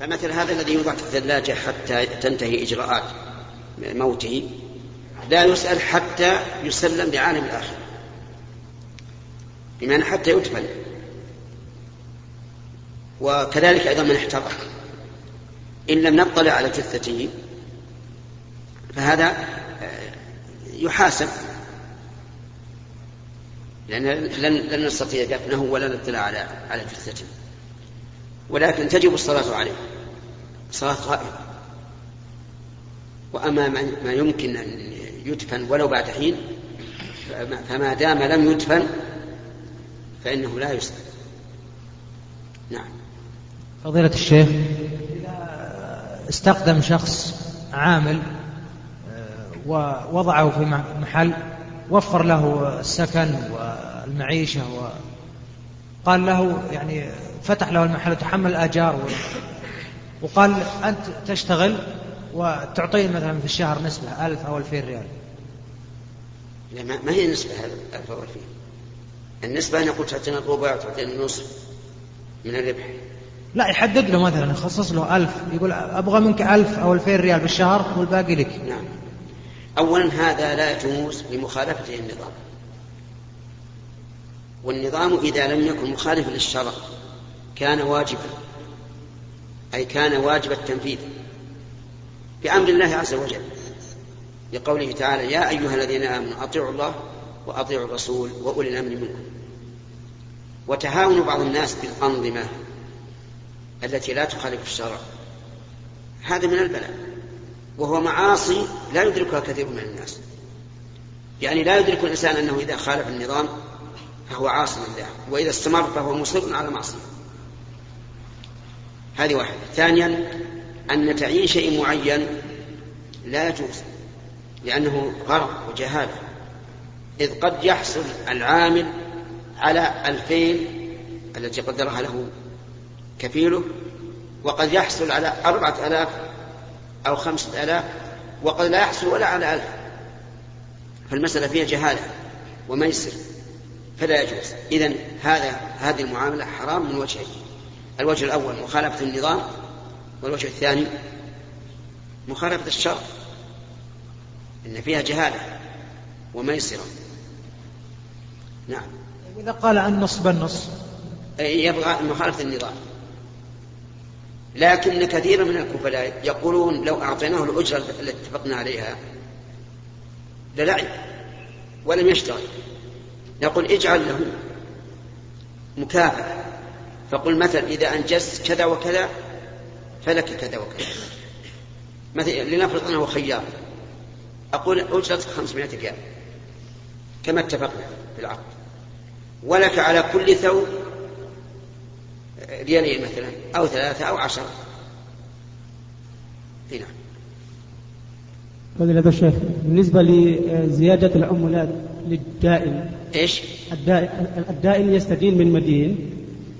فمثل هذا الذي يوضع في الثلاجة حتى تنتهي إجراءات موته لا يسأل حتى يسلم لعالم الآخرة بمعنى حتى يدفن. وكذلك أيضا من احتضر إن لم نطلع على جثته فهذا يحاسب. لأن لن, لن نستطيع دفنه ولا نطلع على على جثته ولكن تجب الصلاة عليه. صلاة قائمة. وأما ما يمكن أن يدفن ولو بعد حين فما دام لم يدفن فإنه لا يسأل نعم. فضيلة الشيخ إذا استخدم شخص عامل آه، ووضعه في محل وفر له السكن والمعيشة وقال له يعني فتح له المحل وتحمل الآجار وقال أنت تشتغل وتعطيه مثلا في الشهر نسبة ألف أو ألفين ريال. لا ما هي نسبة ألف أو ألفين؟ النسبة أن يقول تعطينا الربع وتعطينا النصف من الربح. لا يحدد له مثلا يخصص له ألف يقول أبغى منك ألف أو ألفين ريال بالشهر والباقي لك. نعم. أولا هذا لا يجوز لمخالفته النظام. والنظام إذا لم يكن مخالفا للشرع كان واجبا. أي كان واجب التنفيذ بأمر الله عز وجل لقوله تعالى يا أيها الذين آمنوا أطيعوا الله وأطيعوا الرسول وأولي الأمر منكم. وتهاون بعض الناس بالأنظمة التي لا تخالف الشرع هذا من البلاء وهو معاصي لا يدركها كثير من الناس. يعني لا يدرك الإنسان أنه إذا خالف النظام فهو عاصي لله وإذا استمر فهو مصر على معصية هذه واحدة. ثانيا أن تعيين شيء معين لا يجوز لأنه غرض وجهالة إذ قد يحصل العامل على الفين التي قدرها له كفيله وقد يحصل على أربعة آلاف أو خمسة آلاف وقد لا يحصل ولا على ألف. فالمسألة فيها جهالة وميسر فلا يجوز. إذن هذا هذه المعاملة حرام من وجهين الوجه الأول مخالفة النظام والوجه الثاني مخالفة الشرع إن فيها جهالة وميسرة. نعم. إذا قال النص. بالنص يبغى مخالفة النظام لكن كثيرا من الكفلاء يقولون لو أعطيناه الأجرة التي اتفقنا عليها للعب ولم يشتغل. نقول اجعل له مكافأة. فقل مثلا إذا أنجزت كذا وكذا فلك كذا وكذا. مثلا لنفرض أنه خيار. أقول أجرتك 500 ريال. كما اتفقنا في العقد. ولك على كل ثوب ريالين مثلا أو ثلاثة أو عشرة. نعم. فضيلة الشيخ بالنسبة لزيادة العملات للدائن إيش؟ الدائن, الدائن يستدين من مدين.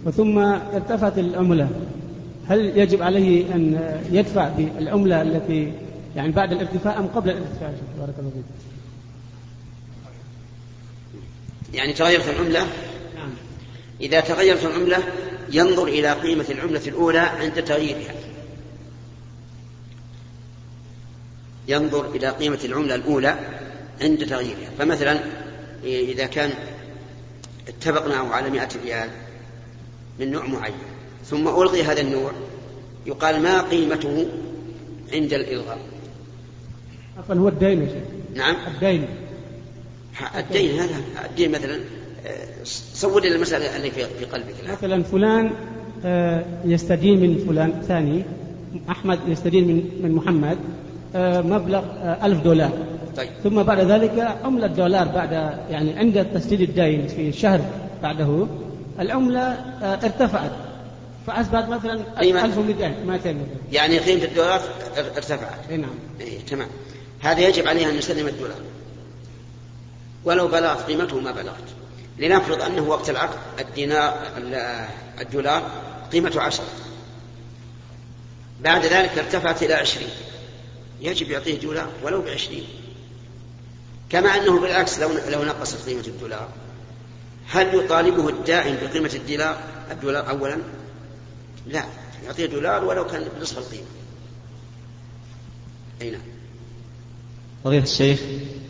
وثم ارتفعت العملة. هل يجب عليه أن يدفع بالعملة التي يعني بعد الارتفاع أم قبل الارتفاع؟ بارك الله فيك. يعني تغيرت العملة؟ نعم. إذا تغيرت العملة ينظر إلى قيمة العملة الأولى عند تغييرها. ينظر إلى قيمة العملة الأولى عند تغييرها. فمثلا إذا كان اتفقنا على مئة ريال من نوع معين. ثم ألغي هذا النوع. يقال ما قيمته عند الإلغاء. عفوا هو الدين يا شيخ. نعم. الدين. الدين هذا الدين مثلا آه، لي المسألة اللي في قلبك الآن. مثلا فلان آه، يستدين من فلان ثاني أحمد يستدين من من محمد آه، مبلغ ألف دولار. طيب. ثم بعد ذلك عملة دولار بعد يعني عند تسديد الدين في الشهر بعده العملة ارتفعت. فأصبحت مثلا 1200 يعني قيمة الدولار ارتفعت. إي نعم. إيه تمام. هذا يجب عليه أن يسلم الدولار. ولو بلغت قيمته ما بلغت. لنفرض أنه وقت العقد الدينار الدولار قيمته عشرة. بعد ذلك ارتفعت إلى عشرين. يجب يعطيه دولار ولو بعشرين. كما أنه بالعكس لو, لو نقصت قيمة الدولار. هل يطالبه الداعم بقيمة الدولار الدولار أولا؟ لا يعطيه دولار ولو كان بنصف القيمة. أي نعم. فضيلة الشيخ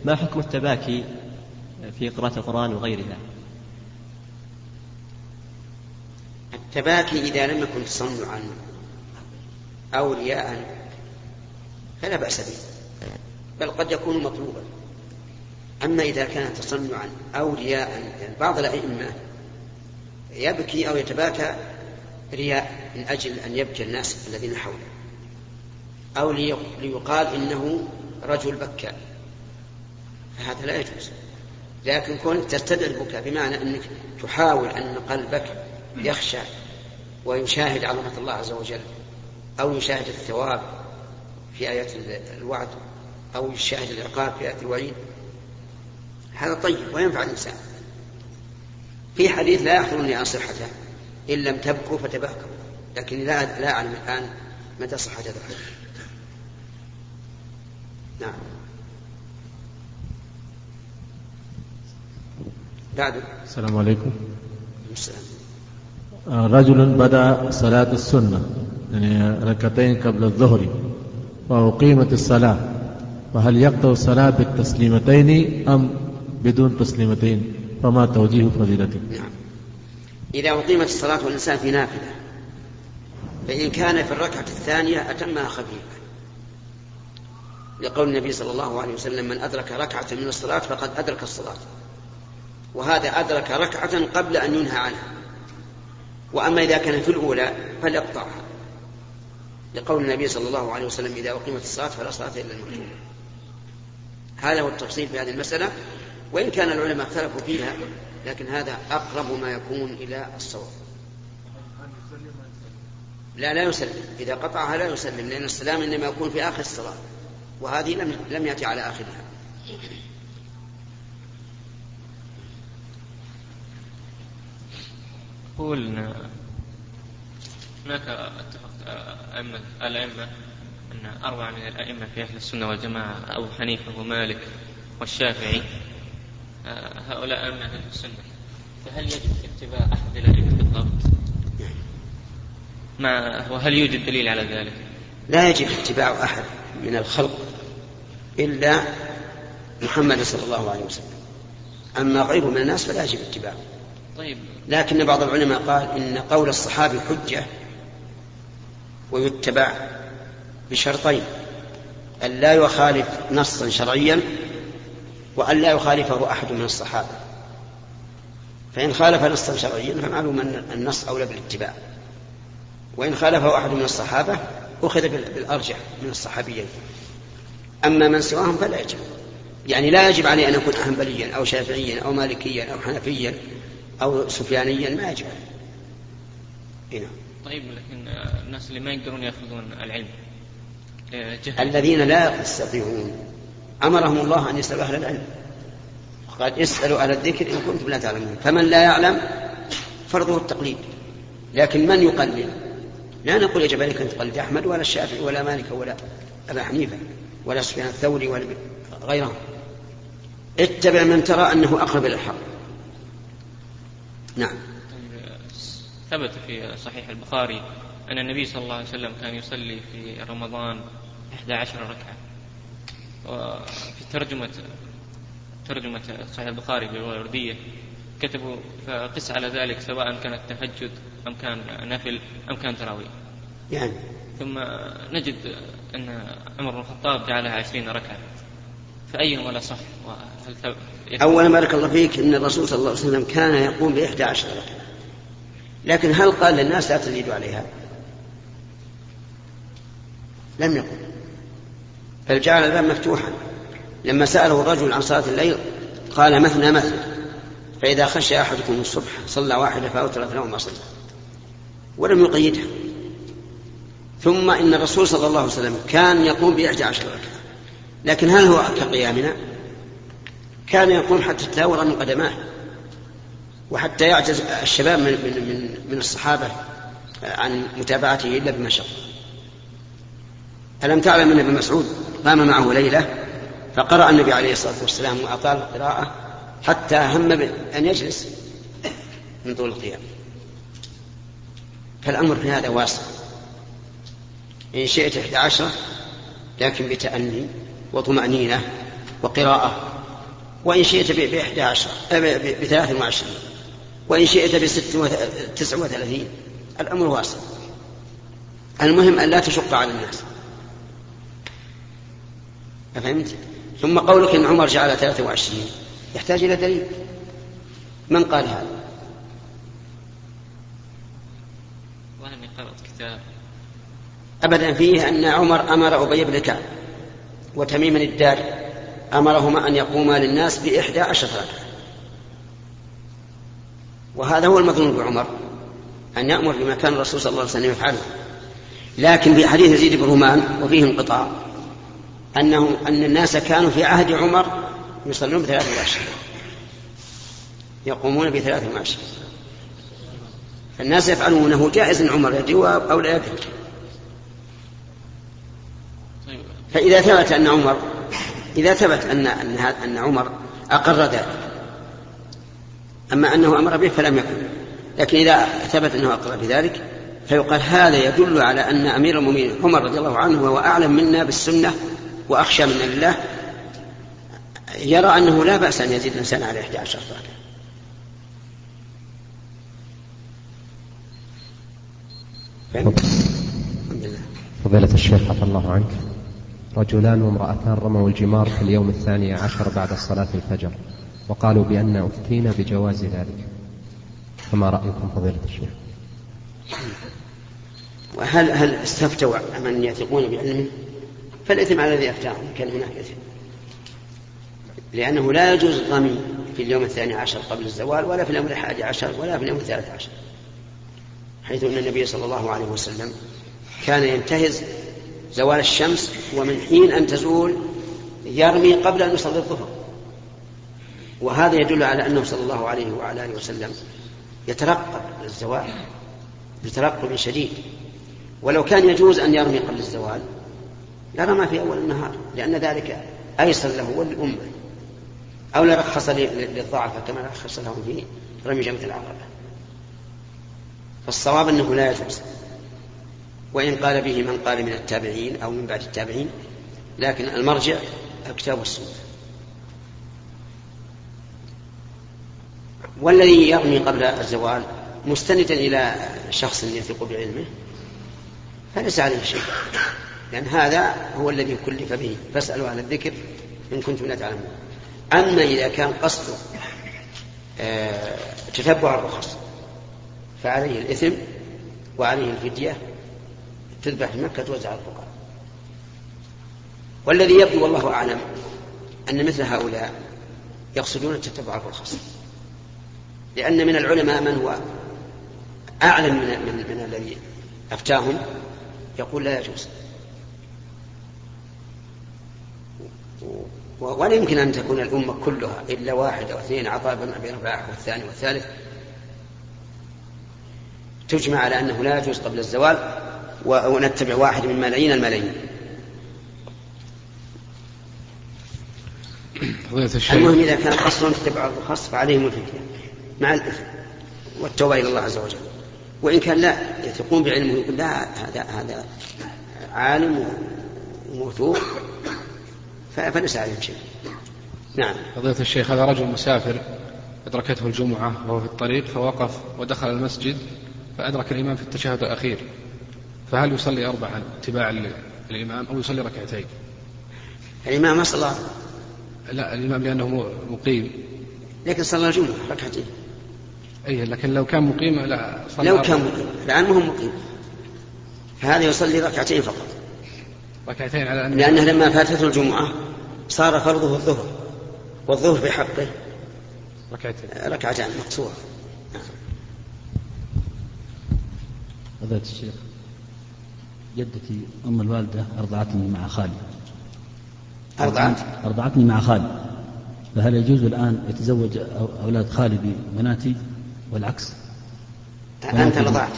ما حكم التباكي في قراءة القرآن وغيرها؟ التباكي إذا لم يكن تصنعا أو رياء فلا بأس به بل قد يكون مطلوبا. أما إذا كان تصنعا أو رياء يعني بعض الأئمة يبكي أو يتباكى رياء من أجل أن يبكي الناس الذين حوله أو ليقال إنه رجل بكى فهذا لا يجوز. لكن كونك تستدعي البكاء بمعنى أنك تحاول أن قلبك يخشى ويشاهد عظمة الله عز وجل أو يشاهد الثواب في آيات الوعد أو يشاهد العقاب في آيات الوعيد هذا طيب وينفع الإنسان. في حديث لا يحضرني عن صحته إن لم تبكوا فتباكوا لكن لا لا أعلم الآن متى صحة هذا الحديث. نعم. بعد. السلام عليكم. السلام. رجل بدأ صلاة السنة يعني ركعتين قبل الظهر وأقيمت الصلاة. فهل يقطع الصلاة بالتسليمتين أم بدون تسليمتين فما توجيه فضيلته نعم. إذا أقيمت الصلاة والإنسان في نافلة فإن كان في الركعة الثانية أتمها خفيفة لقول النبي صلى الله عليه وسلم من أدرك ركعة من الصلاة فقد أدرك الصلاة. وهذا أدرك ركعة قبل أن ينهى عنها. وأما إذا كان في الأولى فليقطعها. لقول النبي صلى الله عليه وسلم إذا أقيمت الصلاة فلا صلاة إلا المكتوبة. هذا هو التفصيل في هذه المسألة. وإن كان العلماء اختلفوا فيها لكن هذا أقرب ما يكون إلى الصواب. لا لا يسلم. إذا قطعها لا يسلم لأن السلام إنما يكون في آخر الصلاة وهذه لم لم يأتي على آخرها. يقول هناك اتفق أئمة الأئمة أن أربعة من الأئمة في أهل السنة والجماعة أبو حنيفة ومالك والشافعي هؤلاء أئمة أهل السنة فهل يجب اتباع أحد الأئمة بالضبط؟ ما وهل يوجد دليل على ذلك؟ لا يجب اتباع أحد من الخلق إلا محمد صلى الله عليه وسلم أما غيره من الناس فلا يجب اتباعه طيب لكن بعض العلماء قال إن قول الصحابي حجة ويتبع بشرطين أن لا يخالف نصا شرعيا وأن لا يخالفه أحد من الصحابة. فإن خالف نصا شرعيا فمعلوم أن النص أولى بالاتباع. وإن خالفه أحد من الصحابة أخذ بالأرجح من الصحابيين. أما من سواهم فلا يجب. يعني لا يجب عليه أن يكون حنبليا أو شافعيا أو مالكيا أو حنفيا أو سفيانيا ما يجب. هنا. طيب لكن الناس اللي ما يقدرون يأخذون العلم جهل. الذين لا يستطيعون أمرهم الله أن يسألوا أهل العلم. قال اسألوا أهل الذكر إن كنتم لا تعلمون. فمن لا يعلم فرضه التقليد. لكن من يقلد؟ لا نقول يجب عليك أن تقلد أحمد ولا الشافعي ولا مالك ولا أبا حنيفة ولا سفيان الثوري ولا غيرهم. اتبع من ترى أنه أقرب إلى الحق. نعم. ثبت في صحيح البخاري أن النبي صلى الله عليه وسلم كان يصلي في رمضان 11 ركعة. وفي ترجمة ترجمة صحيح البخاري بالوردية كتبوا فقس على ذلك سواء كانت تهجد أم كان نفل أم كان تراويح. يعني ثم نجد أن عمر بن الخطاب جعلها عشرين ركعة. فأيهما الأصح وهل أولا بارك الله فيك أن الرسول صلى الله عليه وسلم كان يقوم بإحدى عشر ركعة. لكن هل قال للناس لا تزيدوا عليها؟ لم يقل. بل جعل الباب مفتوحا. لما سأله الرجل عن صلاة الليل قال مثنى مثنى. فإذا خشي أحدكم الصبح صلى واحدة فأوترت له ما صلى. ولم يقيدها ثم إن الرسول صلى الله عليه وسلم كان يقوم بإحدى عشر ركعة. لكن هل هو كقيامنا كان يقوم حتى تتاور من قدماه وحتى يعجز الشباب من, من, من, الصحابة عن متابعته إلا بمشقة ألم تعلم أن ابن مسعود قام معه ليلة؟ فقرأ النبي عليه الصلاة والسلام وأطال القراءة حتى هم أن يجلس من طول القيام. فالأمر في هذا واسع. إن شئت إحدى عشرة لكن بتأني وطمأنينة وقراءة. وإن شئت بإحدى عشرة بثلاث وعشرين. وإن شئت بست وتسع وثلاثين. الأمر واسع. المهم أن لا تشق على الناس. أفهمت؟ ثم قولك إن عمر جعل ثلاثة وعشرين. يحتاج إلى دليل. من قال هذا؟ وأني قرأت كتاب. أبدا فيه أن عمر أمر أبي بن كعب وتميما الداري أمرهما أن يقوما للناس بإحدى عشرة ركعة. وهذا هو المظنون بعمر أن يأمر بما كان الرسول صلى الله عليه وسلم يفعله. لكن في حديث يزيد بن رومان وفيه انقطاع. أنه أن الناس كانوا في عهد عمر يصلون بثلاث وعشرين يقومون بثلاث وعشرين فالناس يفعلونه جائز عمر يدري أو لا يدري فإذا ثبت أن عمر إذا ثبت أن أن أن عمر أقر ذلك. أما أنه أمر به فلم يكن. لكن إذا ثبت أنه أقر بذلك فيقال هذا يدل على أن أمير المؤمنين عمر رضي الله عنه وهو أعلم منا بالسنة وأخشى منا لله يرى أنه لا بأس أن يزيد الإنسان على 11 ركعة فضيلة الشيخ عفى الله عنك. رجلان وامرأتان رموا الجمار في اليوم الثاني عشر بعد صلاة الفجر وقالوا بأن أفتينا بجواز ذلك. فما رأيكم فضيلة الشيخ؟ وهل هل استفتوا من يثقون بعلمه؟ فالإثم على الذي أفتاهم كان هناك إثم. لأنه لا يجوز الرمي في اليوم الثاني عشر قبل الزوال ولا في اليوم الحادي عشر ولا في اليوم الثالث عشر. حيث أن النبي صلى الله عليه وسلم كان ينتهز زوال الشمس ومن حين أن تزول يرمي قبل أن يصلي الظهر. وهذا يدل على أنه صلى الله عليه وعلى آله وسلم يترقب الزوال بترقب شديد. ولو كان يجوز أن يرمي قبل الزوال لرمى في أول النهار لأن ذلك أيسر له وللأمة. أو لرخص للضعفاء كما رخص لهم في رمي جمة العقبة. فالصواب أنه لا يجوز. وإن قال به من قال من التابعين أو من بعد التابعين لكن المرجع الكتاب والسنة. والذي يرمي قبل الزوال مستندا إلى شخص يثق بعلمه فليس عليه شيء. لأن هذا هو الذي كلف به. فاسألوا أهل الذكر إن كنتم لا تعلمون. أما إذا كان قصده آه، تتبع الرخص فعليه الإثم وعليه الفدية تذبح في مكة توزع الفقراء. والذي يبدو والله أعلم أن مثل هؤلاء يقصدون التتبع الرخص. لأن من العلماء من هو أعلم من, من, من الذي أفتاهم يقول لا يجوز. ولا يمكن أن تكون الأمة كلها إلا واحد أو اثنين عطاء بن أبي رباح والثاني والثالث. تجمع على أنه لا يجوز قبل الزوال ونتبع واحد من ملايين الملايين. المهم إذا كان قصرا تتبع الرخص فعليهم الفدية مع الإثم والتوبة إلى الله عز وجل. وإن كان لا يثقون بعلمه يقول لا هذا هذا عالم وموثوق. فليس عليهم شيء. نعم. فضيلة الشيخ هذا رجل مسافر أدركته الجمعة وهو في الطريق فوقف ودخل المسجد فأدرك الإمام في التشهد الأخير. فهل يصلي أربعا اتباعا للإمام أو يصلي ركعتين؟ الإمام ما صلى؟ لا الإمام لأنه مقيم. لكن صلى الجمعة ركعتين. أي لكن لو كان مقيم لا صلى لو كان مقيم. الآن ما هو مقيم. فهذا يصلي ركعتين فقط. ركعتين على أن لأنه لما فاتته الجمعة صار فرضه الظهر والظهر في حقه. ركعتين. ركعتان مقصورة. فضيلة الشيخ جدتي أم الوالدة أرضعتني مع خالي. أرضعت؟ أرضعتني مع خالي. فهل يجوز الآن يتزوج أولاد خالي ببناتي؟ والعكس. أنت رضعت.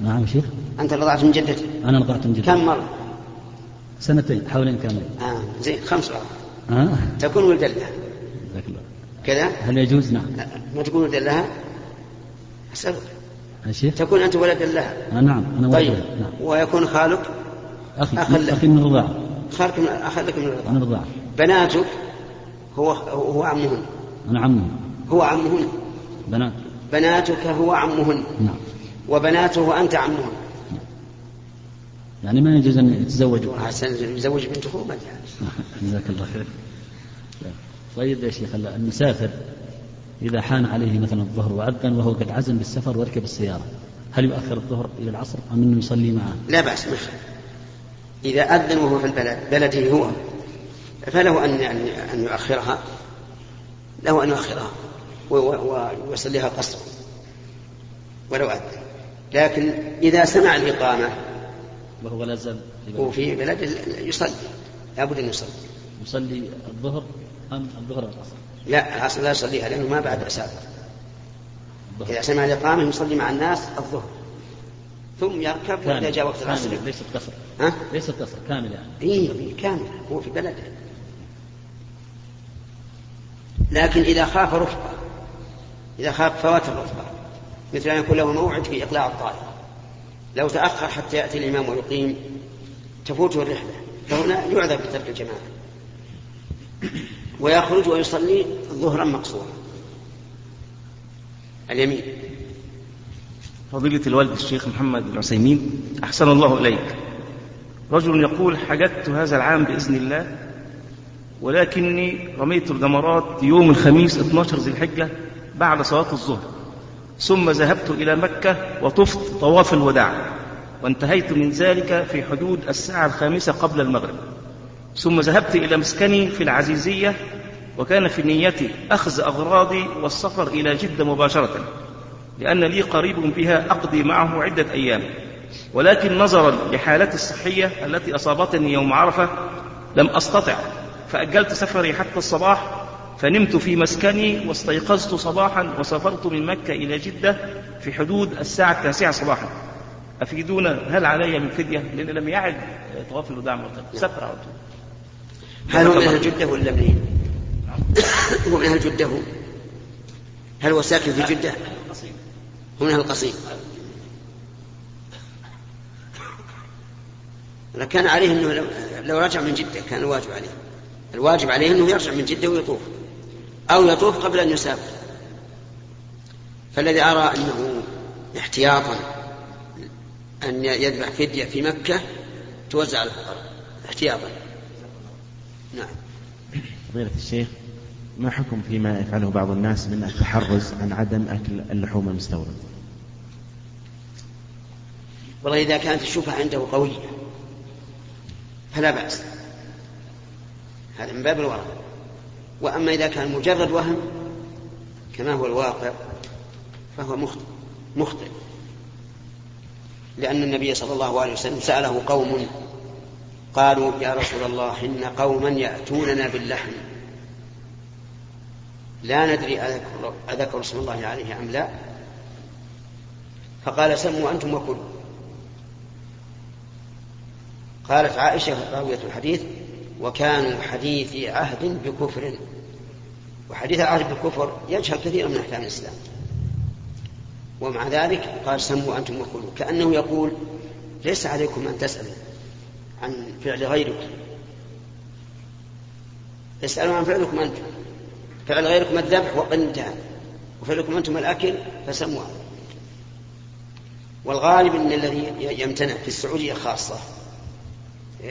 نعم شيخ. أنت رضعت من جدتي أنا رضعت من جدتي. كم مرة؟ سنتين حوالين كاملين. آه زين خمس آه. تكون ولدا لها كذا؟ هل يجوز؟ نعم. ما تكون ولدا لها أسألك يا شيخ تكون أنت ولدا لها آه نعم أنا ولد طيب. نعم. ويكون خالك؟ أخي لك. أخي من الرضاعة خالك من أخ لك من الرضاعة من الرضاعة بناتك هو هو عمهن. أنا عمه هو عمهن. بنات. بناتك هو عمهن. نعم. وبناته أنت عمهن يعني ما يجوز أن يتزوجوا حسن يزوج بنت أخوه ما. جزاك الله خير طيب يا شيخ المسافر إذا حان عليه مثلا الظهر وأذن وهو قد عزم بالسفر وركب السيارة هل يؤخر الظهر إلى العصر أم أنه يصلي معه؟ لا بأس ما. إذا أذن وهو في البلد بلده هو فله أن أن يؤخرها له أن يؤخرها ويصليها قصرا ولو أذن لكن إذا سمع الإقامة وهو لا زال هو بلده. في بلد يصلي. لابد أن يصلي. يصلي الظهر أم الظهر والعصر؟ لا العصر لا يصليها لأنه ما بعد الظهر. إذا سمع الإقامة يصلي مع الناس الظهر. ثم يركب وإذا جاء وقت العصر؟ كاملة ليست قصر ها؟ ليست قصر كاملة يعني. إيه كامل هو في بلده. لكن إذا خاف رفقة إذا خاف فوات الرفقة مثل أن يكون له موعد في إقلاع الطائرة. لو تأخر حتى يأتي الإمام ويقيم تفوته الرحلة. فهنا يعذر بترك الجماعة. ويخرج ويصلي ظهرا مقصورا. اليمين. فضيلة الوالد الشيخ محمد العسيمين أحسن الله إليك. رجل يقول حججت هذا العام بإذن الله ولكني رميت الجمرات يوم الخميس 12 ذي الحجة بعد صلاة الظهر. ثم ذهبت إلى مكة وطفت طواف الوداع وانتهيت من ذلك في حدود الساعة الخامسة قبل المغرب. ثم ذهبت إلى مسكني في العزيزية وكان في نيتي أخذ أغراضي والسفر إلى جدة مباشرة لأن لي قريب بها أقضي معه عدة أيام. ولكن نظرا لحالتي الصحية التي أصابتني يوم عرفة لم أستطع فأجلت سفري حتى الصباح فنمت في مسكني واستيقظت صباحا وسافرت من مكة إلى جدة في حدود الساعة التاسعة صباحا. أفيدونا؟ هل علي من فدية؟ لأن لم يعد طواف الوداع مرتب. سفر على طول. هل هو من أهل جدة ولا منين؟ هو من أهل جدة هو هل هو ساكن في جدة؟ هو من أهل القصيم. لكان عليه أنه لو, رجع من جدة كان الواجب عليه. الواجب عليه أنه يرجع من جدة ويطوف. أو يطوف قبل أن يسافر. فالذي أرى أنه احتياطا أن يذبح فدية في مكة توزع على الفقراء. احتياطا. نعم. فضيلة الشيخ ما حكم فيما يفعله بعض الناس من التحرز عن عدم أكل اللحوم المستوردة؟ والله إذا كانت الشبهة عنده قوية فلا بأس. هذا من باب الورع. وأما إذا كان مجرد وهم كما هو الواقع فهو مخطئ مخطئ. لأن النبي صلى الله عليه وسلم سأله قوم قالوا يا رسول الله إن قوما يأتوننا باللحم. لا ندري أذكر, أذكر اسم الله عليه أم لا. فقال سموا أنتم وكلوا. قالت عائشة راوية الحديث وكانوا حديثي عهد بكفر وحديث العهد بالكفر يجهل كثيرا من أحكام الإسلام. ومع ذلك قال سموا أنتم وكلوا كأنه يقول ليس عليكم أن تسألوا عن فعل غيركم اسألوا عن فعلكم أنتم. فعل غيركم الذبح وقد انتهى. وفعلكم أنتم الأكل فسموا والغالب أن الذي يمتنع في السعودية خاصة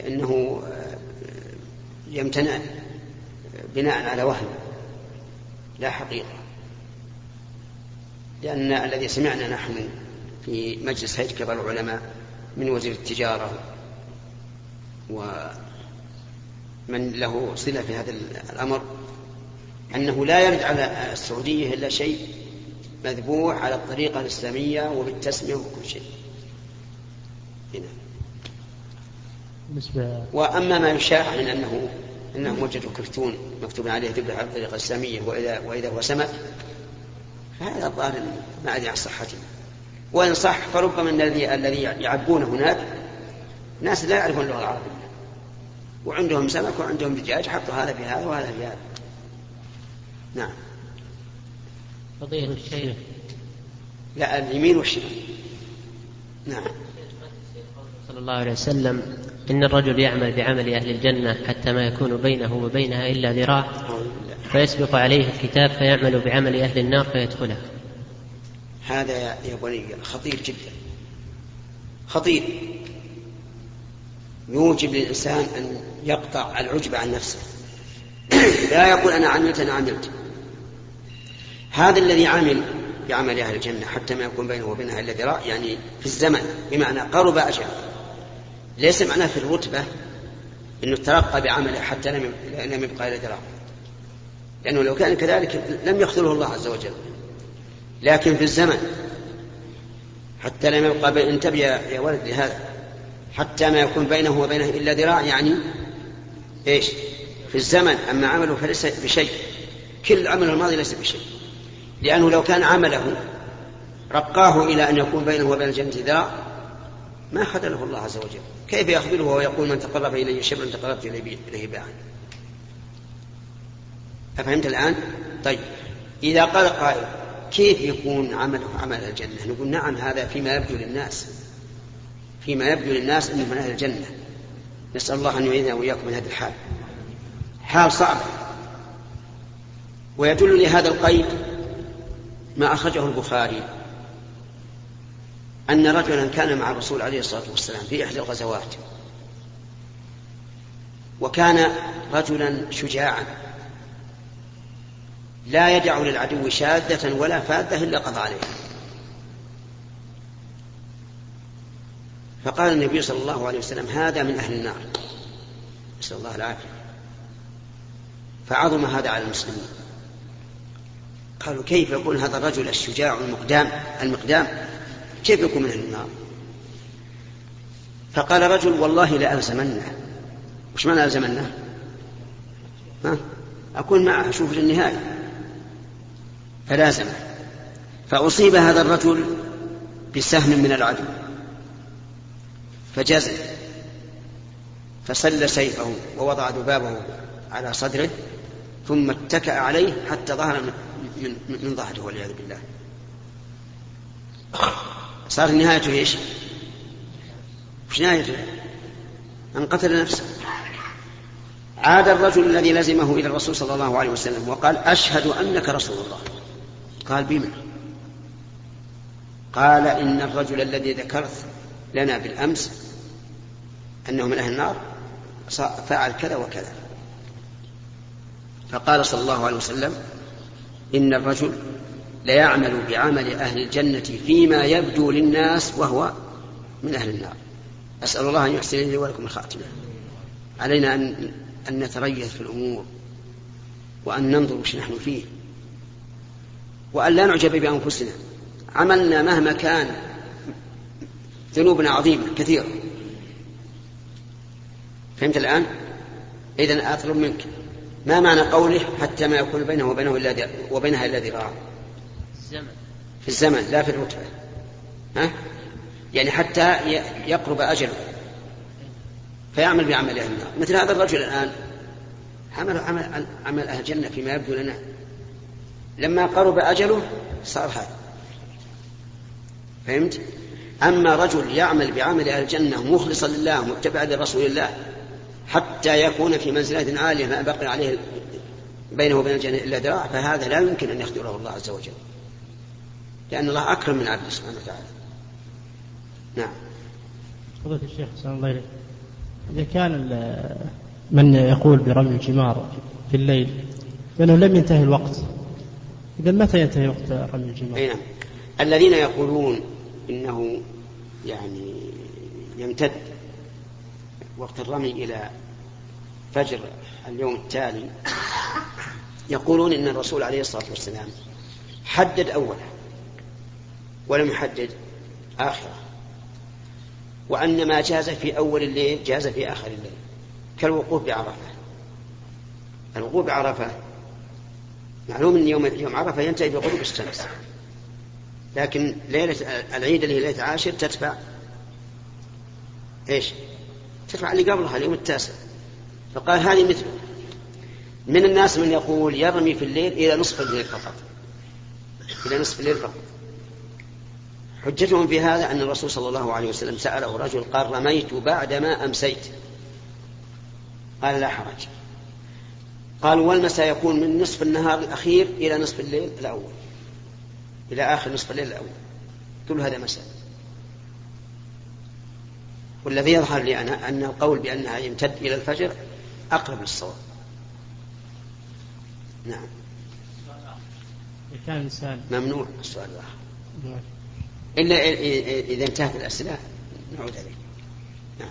أنه يمتنع بناء على وهم. لا حقيقة. لأن الذي سمعنا نحن في مجلس هيئة كبار العلماء من وزير التجارة ومن له صلة في هذا الأمر أنه لا يرد على السعودية إلا شيء مذبوح على الطريقة الإسلامية وبالتسمية وكل شيء. هنا. وأما ما يشاع من أنه أنهم وجدوا كرتون مكتوب عليه ذبح على الطريقة الإسلامية وإذا وإذا هو سمك فهذا الظاهر ما أدري عن صحته. وإن صح فربما الذي الذي يعبون هناك ناس لا يعرفون اللغة العربية. وعندهم سمك وعندهم دجاج حطوا هذا في هذا وهذا في هذا. نعم. فضيلة الشيخ. لا اليمين والشمال. نعم. صلى الله عليه وسلم. إن الرجل يعمل بعمل أهل الجنة حتى ما يكون بينه وبينها إلا ذراع فيسبق عليه الكتاب فيعمل بعمل أهل النار فيدخلها هذا يا بني خطير جدا. خطير. يوجب للإنسان أن يقطع العجب عن نفسه. لا يقول أنا عملت أنا عملت. هذا الذي عمل بعمل أهل الجنة حتى ما يكون بينه وبينها إلا ذراع يعني في الزمن بمعنى قرب أجل. ليس معناه في الرتبة أنه ترقى بعمله حتى لم لم يبقى إلا ذراع لأنه لو كان كذلك لم يقتله الله عز وجل. لكن في الزمن حتى لم يبقى انتبه يا ولد لهذا. حتى ما يكون بينه وبينه إلا ذراع يعني إيش؟ في الزمن. أما عمله فليس بشيء. كل عمل الماضي ليس بشيء. لأنه لو كان عمله رقاه إلى أن يكون بينه وبين الجنة ذراع ما خذله الله عز وجل. كيف يخبره ويقول من تقرب إلي شبرا تقربت إليه باعا أفهمت الآن؟ طيب. إذا قال قائل كيف يكون عمله عمل الجنة؟ نقول نعم هذا فيما يبدو للناس. فيما يبدو للناس أنه من أهل الجنة. نسأل الله أن يعيذنا وإياكم من هذه الحال. حال صعبة ويدل لهذا القيد ما أخرجه البخاري. أن رجلا كان مع الرسول عليه الصلاة والسلام في إحدى الغزوات وكان رجلا شجاعا لا يدع للعدو شاذة ولا فاذة إلا قضى عليها فقال النبي صلى الله عليه وسلم هذا من أهل النار. نسأل الله العافية. فعظم هذا على المسلمين. قالوا كيف يكون هذا الرجل الشجاع المقدام المقدام؟ كيف يكون من النار؟ فقال رجل والله لألزمنه وش معنى ألزمنه؟ ها؟ أكون معه أشوف النهاية فلازمه. فأصيب هذا الرجل بسهم من العدو. فجزل فسل سيفه ووضع ذبابه على صدره ثم اتكأ عليه حتى ظهر من, من, من ظهره والعياذ بالله. صار نهايته إيش؟ وش نهايته؟ أن قتل نفسه عاد الرجل الذي لزمه إلى الرسول صلى الله عليه وسلم وقال أشهد أنك رسول الله قال بما قال إن الرجل الذي ذكرت لنا بالأمس أنه من أهل النار فعل كذا وكذا فقال صلى الله عليه وسلم إن الرجل ليعمل بعمل أهل الجنة فيما يبدو للناس وهو من أهل النار. أسأل الله أن يحسن لي ولكم الخاتمة. علينا أن أن نتريث في الأمور وأن ننظر وش نحن فيه وأن لا نعجب بأنفسنا. عملنا مهما كان ذنوبنا عظيمة كثيرة. فهمت الآن؟ إذا أطلب منك ما معنى قوله حتى ما يكون بينه وبينه إلا وبينها إلا ذراع؟ الزمن. في الزمن لا في الرتبة ها؟ يعني حتى يقرب أجله. فيعمل بعمل أهل النار مثل هذا الرجل الآن. عمل عمل عمل أهل الجنة فيما يبدو لنا. لما قرب أجله صار هذا. فهمت؟ أما رجل يعمل بعمل أهل الجنة مخلصا لله متبعا لرسول الله حتى يكون في منزلة عالية ما بقي عليه بينه وبين الجنة إلا ذراع فهذا لا يمكن أن يخذله الله عز وجل. لأن الله أكرم من عبده سبحانه وتعالى. نعم. فضيلة الشيخ صلى الله عليه إذا كان من يقول برمي الجمار في الليل لأنه لم ينتهي الوقت. إذا متى ينتهي وقت رمي الجمار؟ أي نعم. الذين يقولون إنه يعني يمتد وقت الرمي إلى فجر اليوم التالي يقولون إن الرسول عليه الصلاة والسلام حدد أوله ولم يحدد آخره. وأن ما جاز في أول الليل جاز في آخر الليل كالوقوف بعرفة. الوقوف بعرفة معلوم أن يوم يوم عرفة ينتهي بغروب الشمس. لكن ليلة العيد اللي هي ليلة عاشر تدفع إيش؟ تدفع اللي قبلها اليوم التاسع. فقال هذه مثله من الناس من يقول يرمي في الليل إلى نصف الليل فقط. إلى نصف الليل فقط. حجتهم في هذا أن الرسول صلى الله عليه وسلم سأله رجل قال رميت بعدما أمسيت. قال لا حرج. قال والمساء يكون من نصف النهار الأخير إلى نصف الليل الأول. إلى آخر نصف الليل الأول. كل هذا مساء. والذي يظهر لي أنا أن القول بأنها يمتد إلى الفجر أقرب للصواب. نعم. كان ممنوع السؤال الآخر. إلا إذا انتهت الأسئلة نعود عليه نعم.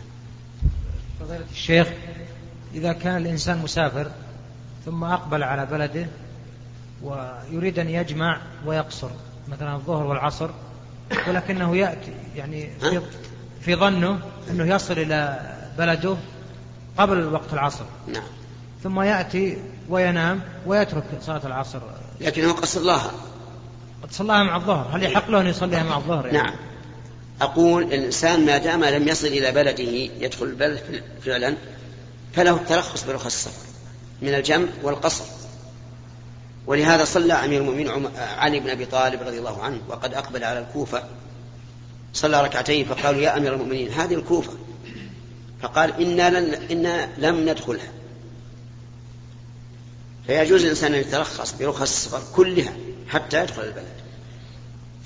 فضيلة الشيخ إذا كان الإنسان مسافر ثم أقبل على بلده ويريد أن يجمع ويقصر مثلا الظهر والعصر ولكنه يأتي يعني في, في ظنه أنه يصل إلى بلده قبل وقت العصر. نعم. ثم يأتي وينام ويترك صلاة العصر. لكنه قد صلاها قد صلاها مع الظهر. هل يحق له أن يصليها مع الظهر؟ يعني؟ نعم. أقول الإنسان ما دام لم يصل إلى بلده يدخل البلد فعلا فله الترخص برخص السفر من الجمع والقصر. ولهذا صلى أمير المؤمنين علي بن أبي طالب رضي الله عنه وقد أقبل على الكوفة. صلى ركعتين فقالوا يا أمير المؤمنين هذه الكوفة. فقال إنا, لن إنا لم ندخلها. فيجوز الإنسان أن يترخص برخص السفر كلها حتى يدخل البلد.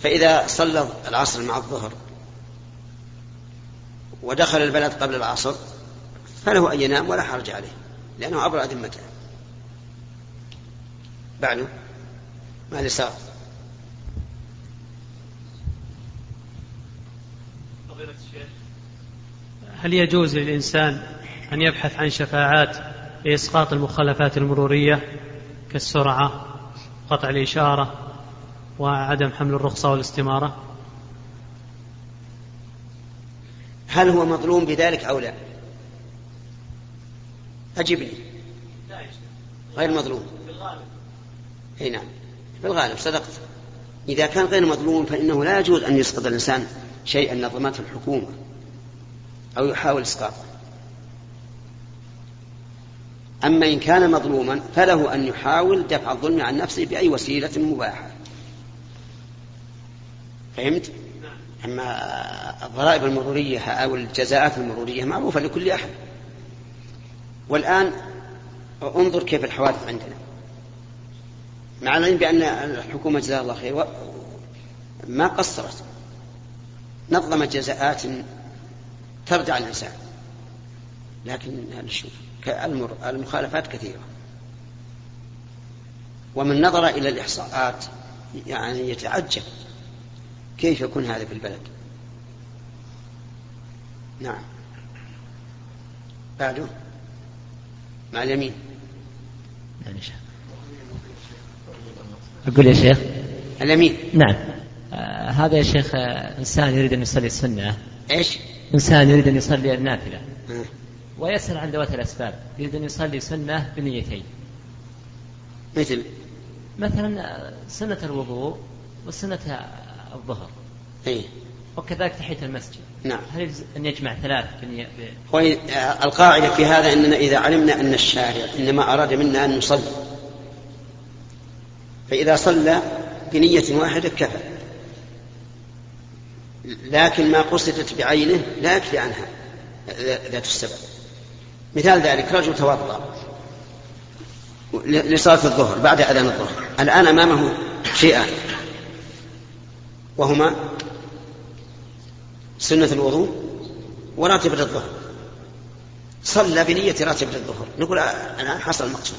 فإذا صلى العصر مع الظهر ودخل البلد قبل العصر فله أن ينام ولا حرج عليه لأنه أبرأ ذمته بعده ما اليسار هل يجوز للإنسان أن يبحث عن شفاعات لإسقاط المخالفات المرورية كالسرعة؟ قطع الإشارة وعدم حمل الرخصة والاستمارة. هل هو مظلوم بذلك أو لا؟ أجبني غير مظلوم. أي نعم. في الغالب صدقت. إذا كان غير مظلوم فإنه لا يجوز أن يسقط الإنسان شيئا نظمته الحكومة أو يحاول إسقاطه. أما إن كان مظلوما فله أن يحاول دفع الظلم عن نفسه بأي وسيلة مباحة. فهمت؟ أما الضرائب المرورية أو الجزاءات المرورية معروفة لكل أحد. والآن انظر كيف الحوادث عندنا. مع العلم بأن الحكومة جزاها الله خير ما قصرت. نظمت جزاءات تردع الإنسان. لكن نشوف المخالفات كثيرة. ومن نظر إلى الإحصاءات يعني يتعجب كيف يكون هذا في البلد. نعم. بعده؟ مع اليمين. نعم يا شيخ. أقول يا شيخ؟ اليمين. نعم. آه هذا يا شيخ آه إنسان يريد أن يصلي السنة. إيش؟ إنسان يريد أن يصلي النافلة. آه. ويسأل عن ذوات الأسباب. يريد أن يصلي سنة بنيتين. مثل؟ مثلا سنة الوضوء وسنة الظهر. إيه. وكذلك تحية المسجد. نعم. هل أن يجمع ثلاث بنية هو القاعدة في هذا أننا إذا علمنا أن الشارع إنما أراد منا أن نصلي. فإذا صلى بنية واحدة كفى. لكن ما قصدت بعينه لا يكفي عنها ذات السبب. مثال ذلك رجل توضأ لصلاة الظهر بعد أذان الظهر الآن أمامه شيئان وهما سنة الوضوء وراتبة الظهر. صلى بنية راتبة الظهر. نقول الآن حصل المقصود.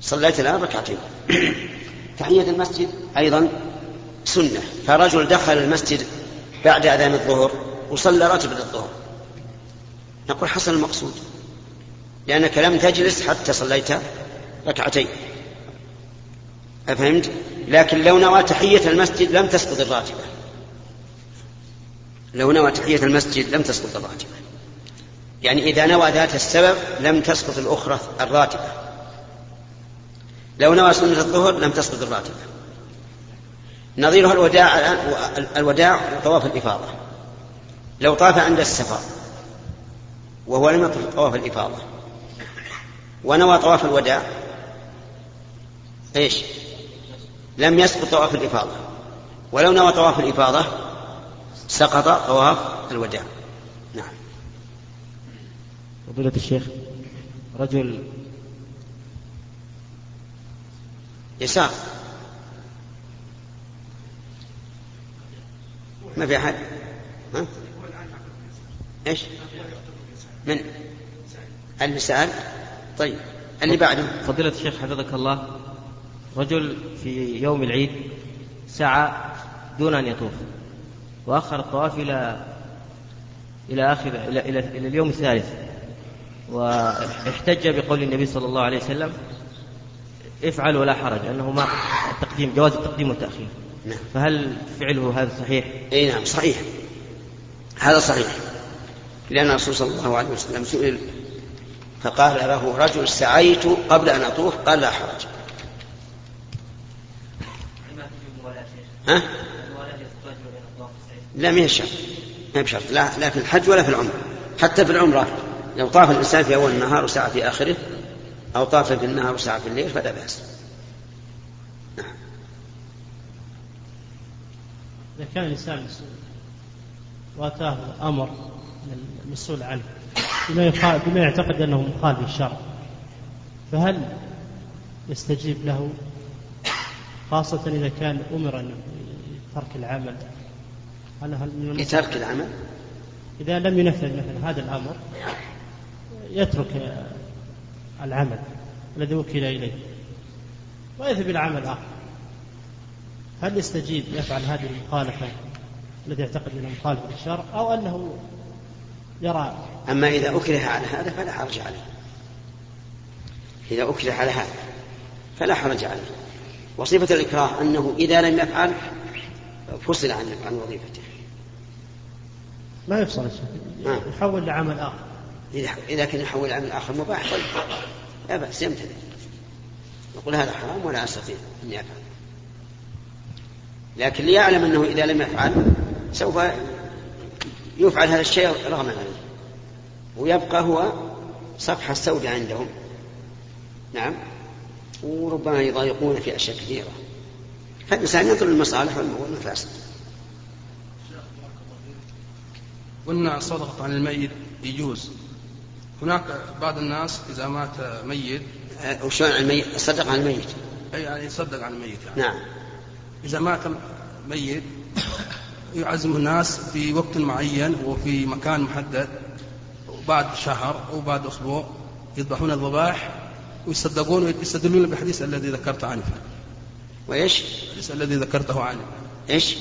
صليت الآن ركعتين. تحية المسجد أيضا سنة. فرجل دخل المسجد بعد أذان الظهر وصلى راتبة الظهر. نقول حصل المقصود. لأنك لم تجلس حتى صليت ركعتين. أفهمت؟ لكن لو نوى تحية المسجد لم تسقط الراتبة لو نوى تحية المسجد لم تسقط الراتبة يعني إذا نوى ذات السبب لم تسقط الأخرى الراتبة لو نوى سنة الظهر لم تسقط الراتبة نظيرها الوداع الآن الوداع طواف الإفاضة. لو طاف عند السفر وهو لم يطف طواف الإفاضة ونوى طواف الوداع. إيش؟ لم يسقط طواف الإفاضة. ولو نوى طواف الإفاضة سقط طواف الوداع. نعم. فضيلة الشيخ رجل يسار. ما في أحد؟ ها؟ إيش؟ من؟ اللي سأل طيب اللي بعده فضيلة الشيخ حفظك الله رجل في يوم العيد سعى دون أن يطوف وأخر الطواف إلى إلى آخر إلى, إلى, إلى اليوم الثالث واحتج بقول النبي صلى الله عليه وسلم افعل ولا حرج أنه ما التقديم جواز التقديم والتأخير نعم. فهل فعله هذا صحيح؟ إي نعم صحيح هذا صحيح لأن الرسول صلى الله عليه وسلم سئل فقال له رجل سعيت قبل أن أطوف؟ قال لا حرج. ها؟ لا ما شرط ما بشرط. لا, لا في الحج ولا في العمرة. حتى في العمرة لو طاف الإنسان في أول النهار وسعى في آخره أو طاف في النهار وسعى في الليل فلا بأس. نعم. إذا كان الإنسان مسؤول وأتاه أمر من المسؤول عنه بما, بما يعتقد أنه مخالف للشرع. فهل يستجيب له خاصة إذا كان أمر ترك العمل؟ هل هل من لترك العمل؟ إذا لم ينفذ مثلا هذا الأمر يترك العمل الذي وكل إليه ويذهب إلى عمل آخر. هل يستجيب يفعل هذه المخالفة الذي يعتقد أنه مخالف للشرع أو أنه يرى أما إذا أكره على هذا فلا حرج عليه. إذا أكره على هذا فلا حرج عليه. وصفة الإكراه أنه إذا لم يفعل فصل عن عن وظيفته. ما يفصل. الشيخ يحول لعمل آخر. إذا إذا كان يحول لعمل آخر مباح طيب. لا بأس يمتنع. يقول هذا حرام ولا أستطيع أني أفعل لكن ليعلم أنه إذا لم يفعل سوف يفعل هذا الشيء رغما عليه. ويبقى هو صفحة سوداء عندهم. نعم. وربما يضايقون في أشياء كثيرة. فالإنسان ينظر للمصالح والمفاسد. قلنا الصدقة عن الميت يجوز. هناك بعض الناس إذا مات ميت وشلون عن الميت؟ الصدقة عن الميت. أي يعني يصدق عن الميت يعني. نعم. إذا مات ميت يعزم الناس في وقت معين وفي مكان محدد. بعد شهر أو بعد أسبوع يذبحون الذبائح ويصدقون ويستدلون بالحديث الذي ذكرت عنه. وإيش؟ الحديث الذي ذكرته عنه. إيش؟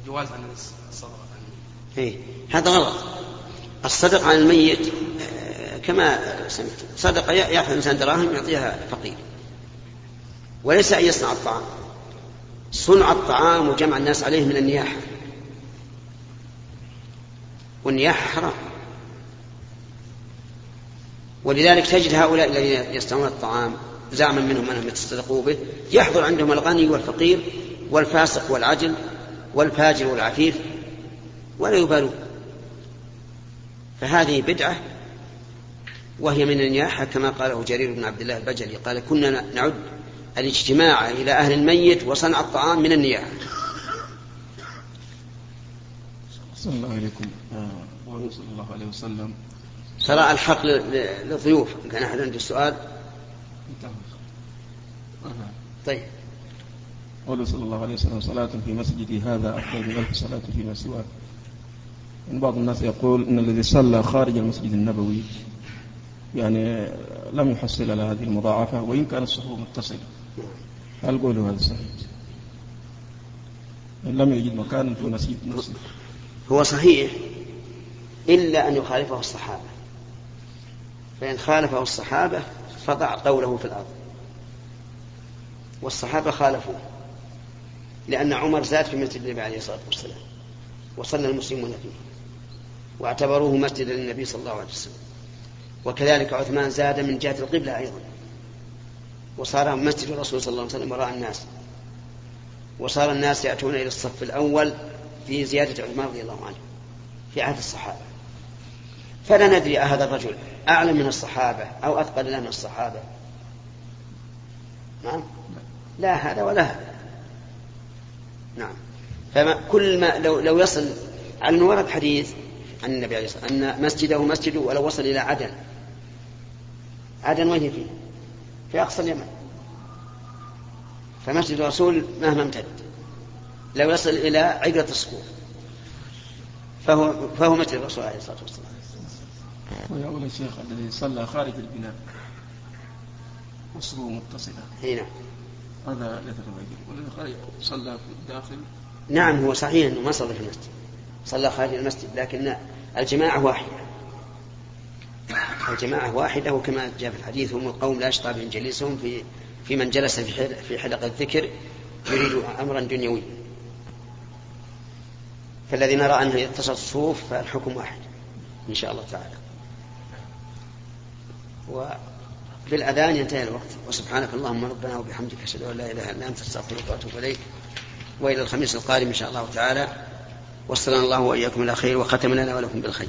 الجواز عن الصدقة. إيه. هذا غلط. الصدق عن الميت كما سمعت. صدقة يأخذ الإنسان دراهم يعطيها فقير. وليس أن يصنع الطعام. صنع الطعام وجمع الناس عليه من النياحة. والنياحة حرام. ولذلك تجد هؤلاء الذين يصنعون الطعام زعما منهم أنهم يتصدقوا به يحضر عندهم الغني والفقير والفاسق والعجل والفاجر والعفيف ولا يبالون. فهذه بدعة وهي من النياحة كما قاله جرير بن عبد الله البجلي قال كنا نعد الاجتماع إلى أهل الميت وصنع الطعام من النياحة. صلى الله عليكم. آه. صلى الله عليه وسلم. ترى الحق للضيوف إن كان أحد عنده سؤال. طيب. قوله صلى الله عليه وسلم صلاة في مسجدي هذا أفضل من ألف صلاة فيما سواه. يعني بعض الناس يقول أن الذي صلى خارج المسجد النبوي يعني لم يحصل على هذه المضاعفة وإن كان الصفوف متصلة. هل قولوا هذا صحيح؟ إن لم يجد مكانا في مسجد نفسه. هو صحيح إلا أن يخالفه الصحابة. فإن خالفه الصحابة فضع قوله في الأرض. والصحابة خالفوه لأن عمر زاد في مسجد النبي عليه الصلاة والسلام وصلى المسلمون فيه واعتبروه مسجدا للنبي صلى الله عليه وسلم. وكذلك عثمان زاد من جهة القبلة أيضا وصار مسجد الرسول صلى الله عليه وسلم وراء الناس. وصار الناس يأتون إلى الصف الأول في زيادة عثمان رضي الله عنه في عهد الصحابة. فلا ندري أهذا الرجل أعلم من الصحابة أو أثقل من الصحابة. نعم. لا هذا ولا هذا. نعم. فما كل ما لو لو يصل على ورد حديث عن النبي عليه الصلاه والسلام أن مسجده مسجد ولو وصل إلى عدن. عدن وين فيه؟ في أقصى اليمن. فمسجد الرسول مهما امتد. لو يصل إلى عقرة الصخور. فهو فهو مثل الرسول عليه الصلاة والسلام. ويقول الشيخ الذي صلى خارج البناء وصله متصلة. إي نعم. هذا لا والذي خارج صلى في الداخل. نعم هو صحيح أنه ما صلى في المسجد. صلى خارج المسجد لكن الجماعة واحدة. الجماعة واحدة وكما جاء في الحديث هم القوم لا يشقى بهم جليسهم في في من جلس في في حلق الذكر يريد أمرا دنيويا. فالذي نرى أنه يتصل الصفوف فالحكم واحد إن شاء الله تعالى. وبالأذان ينتهي الوقت. وسبحانك اللهم ربنا وبحمدك أشهد أن لا إله إلا أنت أستغفرك وأتوب إليك. وإلى الخميس القادم إن شاء الله تعالى. وصلنا الله وإياكم إلى خير وختم لنا ولكم بالخير.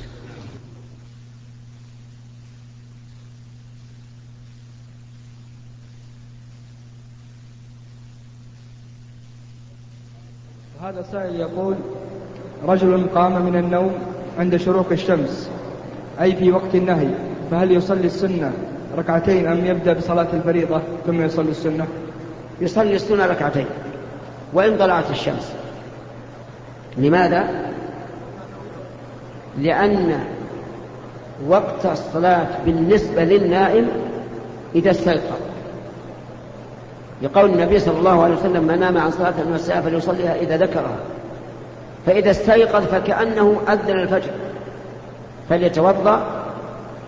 هذا سائل يقول رجل قام من النوم عند شروق الشمس أي في وقت النهي. فهل يصلي السنة ركعتين أم يبدأ بصلاة الفريضة ثم يصلي السنة؟ يصلي السنة ركعتين وإن طلعت الشمس. لماذا؟ لأن وقت الصلاة بالنسبة للنائم إذا استيقظ. لقول النبي صلى الله عليه وسلم من نام عن صلاة المساء فليصليها إذا ذكرها. فإذا استيقظ فكأنه أذن الفجر فليتوضأ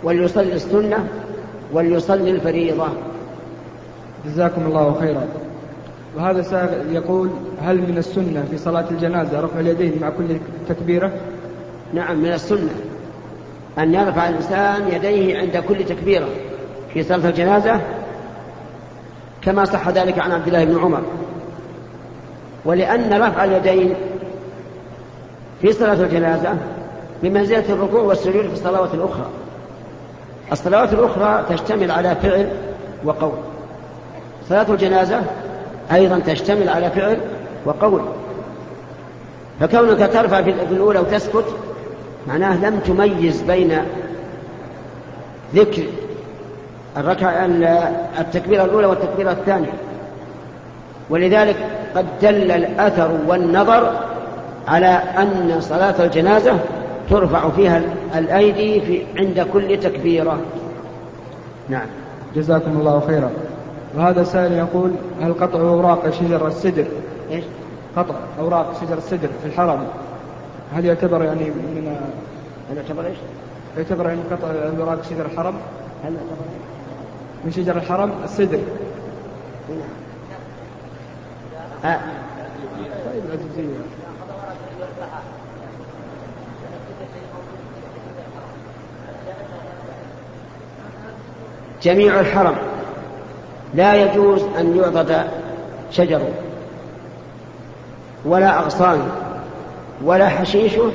وليصلي السنة وليصلي الفريضة. جزاكم الله خيرا. وهذا سائل يقول هل من السنة في صلاة الجنازة رفع اليدين مع كل تكبيرة؟ نعم من السنة. أن يرفع الإنسان يديه عند كل تكبيرة في صلاة الجنازة كما صح ذلك عن عبد الله بن عمر. ولأن رفع اليدين في صلاة الجنازة بمنزلة الركوع والسجود في الصلوات الأخرى. الصلوات الأخرى تشتمل على فعل وقول. صلاة الجنازة أيضا تشتمل على فعل وقول. فكونك ترفع في الأولى وتسكت معناه لم تميز بين ذكر الركعة التكبيرة الأولى والتكبيرة الثانية. ولذلك قد دل الأثر والنظر على أن صلاة الجنازة ترفع فيها الأيدي في عند كل تكبيرة. نعم. جزاكم الله خيرا. وهذا سائل يقول هل قطع أوراق شجر السدر؟ إيش؟ قطع أوراق شجر السدر في الحرم. هل يعتبر يعني من هل يعتبر إيش؟ يعتبر يعني قطع أوراق شجر الحرم؟ هل يعتبر من شجر الحرم السدر. آه. طيب العزيزية جميع الحرم لا يجوز أن يعضد شجر ولا أغصان ولا حشيشه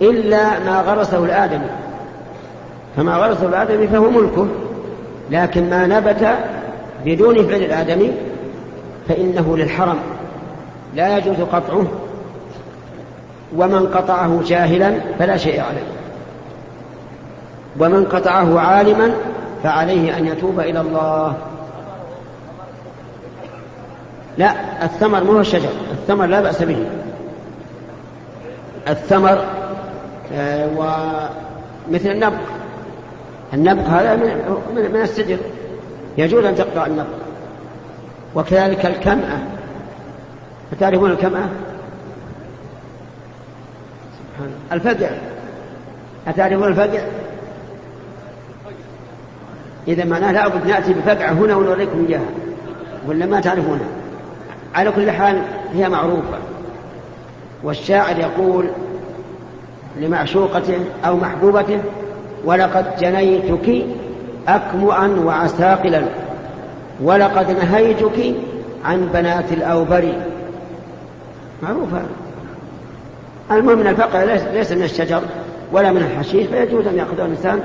إلا ما غرسه الآدمي. فما غرسه الآدمي فهو ملكه. لكن ما نبت بدون فعل الآدمي فإنه للحرم. لا يجوز قطعه. ومن قطعه جاهلا فلا شيء عليه. ومن قطعه عالما فعليه أن يتوب إلى الله. لا الثمر مو الشجر الثمر لا بأس به. الثمر آه ومثل النبق. النبق هذا من, من السدر يجوز أن تقطع النبق. وكذلك الكمأة. فتعرفون الكمأة؟ الفقع أتعرفون الفقع إذا معناه لابد نأتي بفقعة هنا ونوريكم إياها ولا ما تعرفونها على كل حال هي معروفة. والشاعر يقول لمعشوقته أو محبوبته ولقد جنيتك أكمؤا وعساقلا ولقد نهيتك عن بنات الأوبر. معروف هذا المهم من الفقع ليس من الشجر ولا من الحشيش فيجوز أن يأخذه الإنسان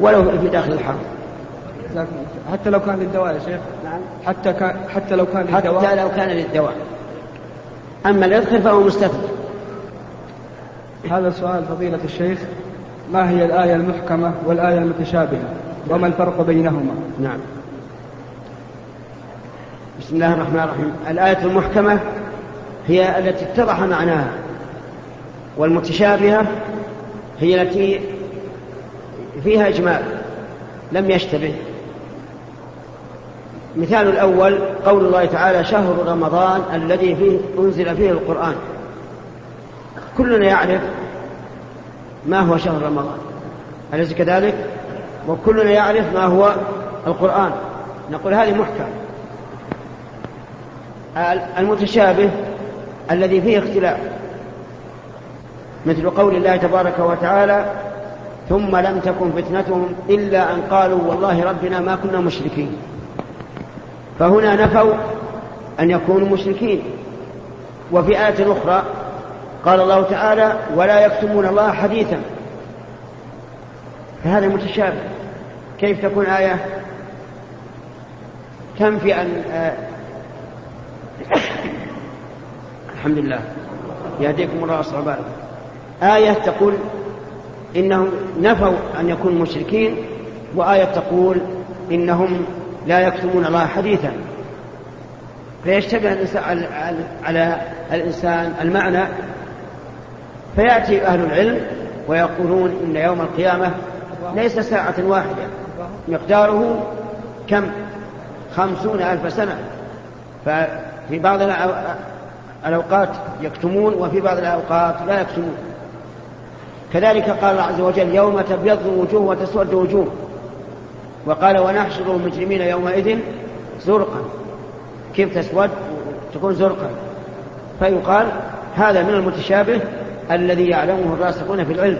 ولو في داخل الحرم. حتى لو كان للدواء يا شيخ. نعم. حتى كان حتى لو كان للدواء. حتى لو كان للدواء. أما الإذخر فهو مستثنى هذا سؤال فضيلة الشيخ. ما هي الآية المحكمة والآية المتشابهة؟ وما الفرق بينهما؟ نعم. بسم الله الرحمن الرحيم. الآية المحكمة هي التي اتضح معناها. والمتشابهة هي التي فيها إجمال لم يشتبه. مثال الأول قول الله تعالى شهر رمضان الذي فيه أنزل فيه القرآن. كلنا يعرف ما هو شهر رمضان. أليس كذلك؟ وكلنا يعرف ما هو القرآن. نقول هذه محكم المتشابه الذي فيه اختلاف. مثل قول الله تبارك وتعالى ثم لم تكن فتنتهم إلا أن قالوا والله ربنا ما كنا مشركين. فهنا نفوا أن يكونوا مشركين. وفي آية أخرى قال الله تعالى ولا يكتمون الله حديثا. فهذا متشابه. كيف تكون آية؟ تنفي أن آه الحمد لله. يهديكم الله أصحاب آية تقول إنهم نفوا أن يكونوا مشركين وآية تقول إنهم لا يكتمون الله حديثا. فيشتبه الإنسان على الإنسان المعنى؟ فيأتي أهل العلم ويقولون إن يوم القيامة ليس ساعة واحدة مقداره كم؟ خمسون ألف سنة. ففي بعض الأوقات يكتمون وفي بعض الأوقات لا يكتمون. كذلك قال الله عز وجل يوم تبيض وجوه وتسود وجوه وقال ونحشر المجرمين يومئذ زرقا. كيف تسود؟ تكون زرقا. فيقال هذا من المتشابه الذي يعلمه الراسخون في العلم.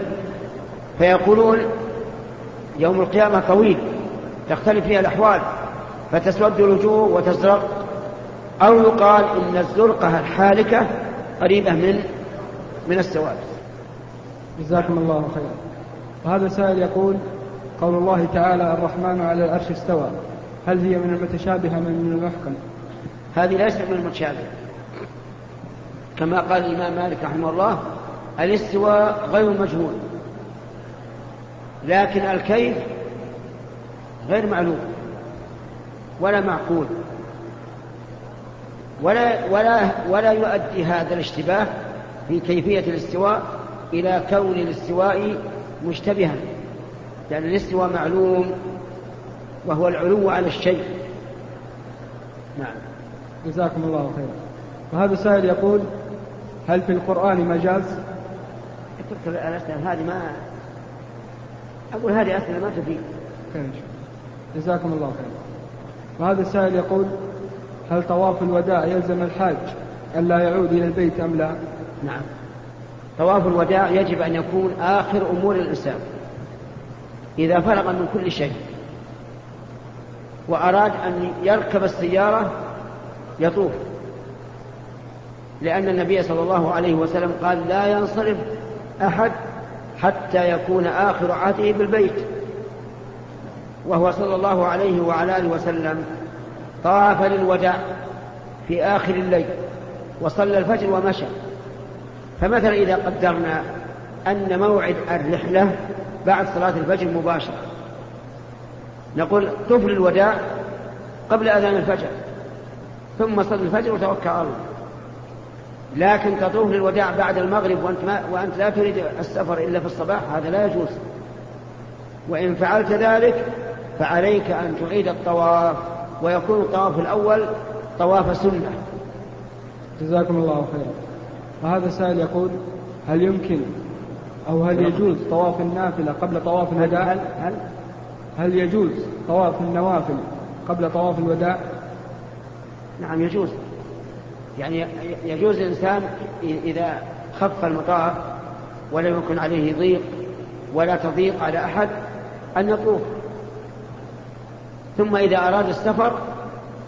فيقولون يوم القيامة طويل تختلف فيها الأحوال. فتسود الوجوه وتزرق. أو يقال إن الزرقة الحالكة قريبة من من السواد. جزاكم الله خيرا وهذا سائل يقول قول الله تعالى الرحمن على العرش استوى. هل هي من المتشابهة من المحكم؟ هذه ليست من المتشابه كما قال الإمام مالك رحمه الله الاستواء غير مجهول لكن الكيف غير معلوم. ولا معقول. ولا ولا ولا يؤدي هذا الاشتباه في كيفية الاستواء إلى كون الاستواء مشتبها لأن الاستواء معلوم وهو العلو على الشيء. نعم. جزاكم الله خيرا. وهذا سائل يقول هل في القرآن مجاز؟ الأسئلة هذه ما أقول هذه أسئلة ما تفيد. جزاكم الله خيرا. وهذا السائل يقول هل طواف الوداع يلزم الحاج ألا يعود إلى البيت أم لا؟ نعم. طواف الوداع يجب أن يكون آخر أمور الإنسان إذا فرغ من كل شيء وأراد أن يركب السيارة يطوف لأن النبي صلى الله عليه وسلم قال لا ينصرف أحد حتى يكون آخر عهده بالبيت. وهو صلى الله عليه وعلى آله وسلم طاف للوداع في آخر الليل وصلى الفجر ومشى. فمثلا إذا قدرنا أن موعد الرحلة بعد صلاة الفجر مباشرة. نقول طف للوداع قبل أذان الفجر ثم صل الفجر وتوكل على الله. لكن تطوف للوداع بعد المغرب وأنت, ما وأنت لا تريد السفر إلا في الصباح هذا لا يجوز. وإن فعلت ذلك فعليك أن تعيد الطواف ويكون الطواف الأول طواف سنة. جزاكم الله خيرا. وهذا السائل يقول هل يمكن أو هل يجوز طواف النافلة قبل طواف الوداع؟ هل, هل, هل يجوز طواف النوافل قبل طواف الوداع؟ نعم يجوز. يعني يجوز الإنسان إذا خف المطاف ولم يكن عليه ضيق ولا تضيق على أحد أن يطوف. ثم إذا أراد السفر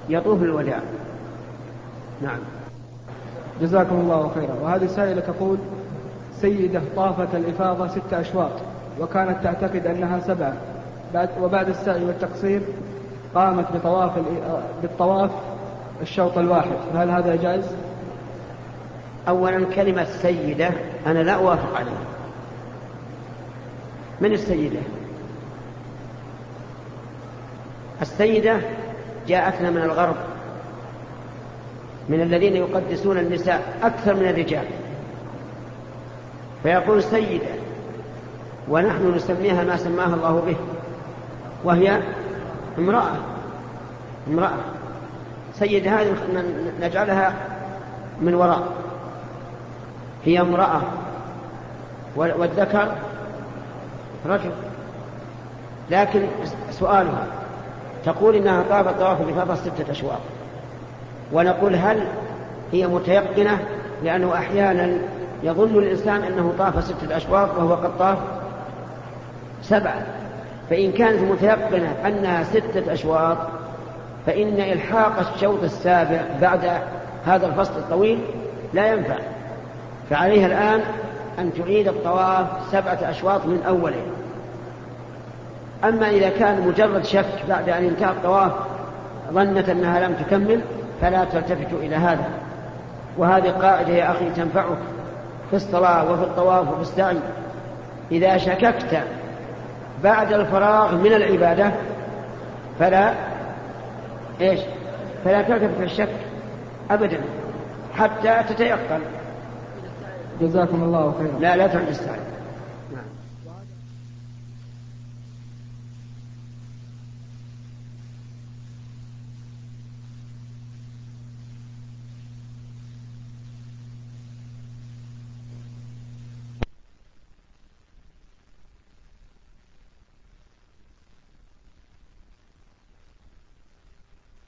يطوف الوداع. نعم. جزاكم الله خيرا. وهذه سائلة تقول سيدة طافت الإفاضة ست أشواط وكانت تعتقد أنها سبعة بعد وبعد السعي والتقصير قامت بطواف بالطواف الشوط الواحد. فهل هذا جائز؟ أولا كلمة سيدة أنا لا أوافق عليها. من السيدة؟ السيدة جاءتنا من الغرب. من الذين يقدسون النساء أكثر من الرجال. فيقول سيدة ونحن نسميها ما سماها الله به وهي امرأة امرأة. سيدة هذه نجعلها من وراء. هي امرأة والذكر رجل. لكن سؤالها تقول إنها طافت طواف بفضل ستة أشواط. ونقول هل هي متيقنة؟ لأنه أحيانا يظن الإنسان أنه طاف ستة أشواط وهو قد طاف سبعة. فإن كانت متيقنة أنها ستة أشواط فإن إلحاق الشوط السابع بعد هذا الفصل الطويل لا ينفع. فعليها الآن أن تعيد الطواف سبعة أشواط من أوله. أما إذا كان مجرد شك بعد أن انتهى الطواف ظنت أنها لم تكمل فلا تلتفت إلى هذا. وهذه قاعدة يا أخي تنفعك في الصلاة وفي الطواف وفي السعي. إذا شككت بعد الفراغ من العبادة فلا إيش؟ فلا تلتفت في الشك أبدا حتى تتيقن. جزاكم الله خيرا. لا لا تعد السعي.